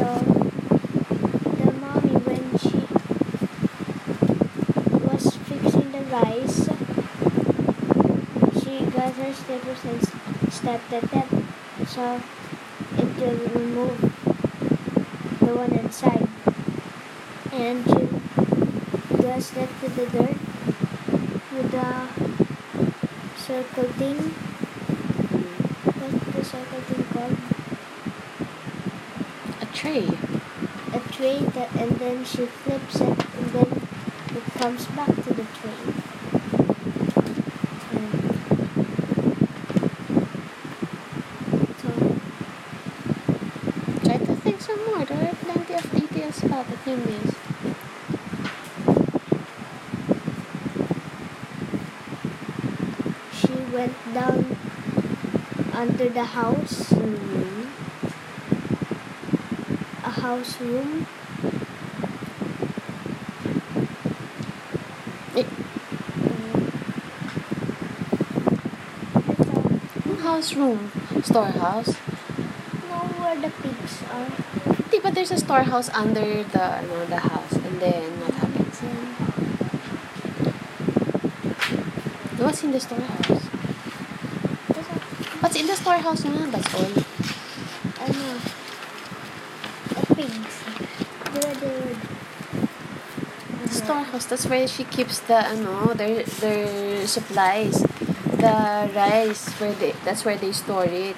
So the mommy, when she was fixing the rice, she got her slippers and stepped at them. So it will remove the one inside. And she just stepped to the dirt with the circle thing. What's the circle thing called? A tray. a tray that and then she flips it and then it comes back to the tray. Try to think some more. There are plenty of details about the thing is. she went down under the house, Mm-hmm. House room. Eh. Uh, House room. Storehouse. know where the pigs are. Di ba there's a storehouse under the ano, the house and then what happens? What's in the storehouse? What's in the storehouse na? That's all. The storehouse, that's where she keeps the ano, their their supplies. The rice where they that's where they store it.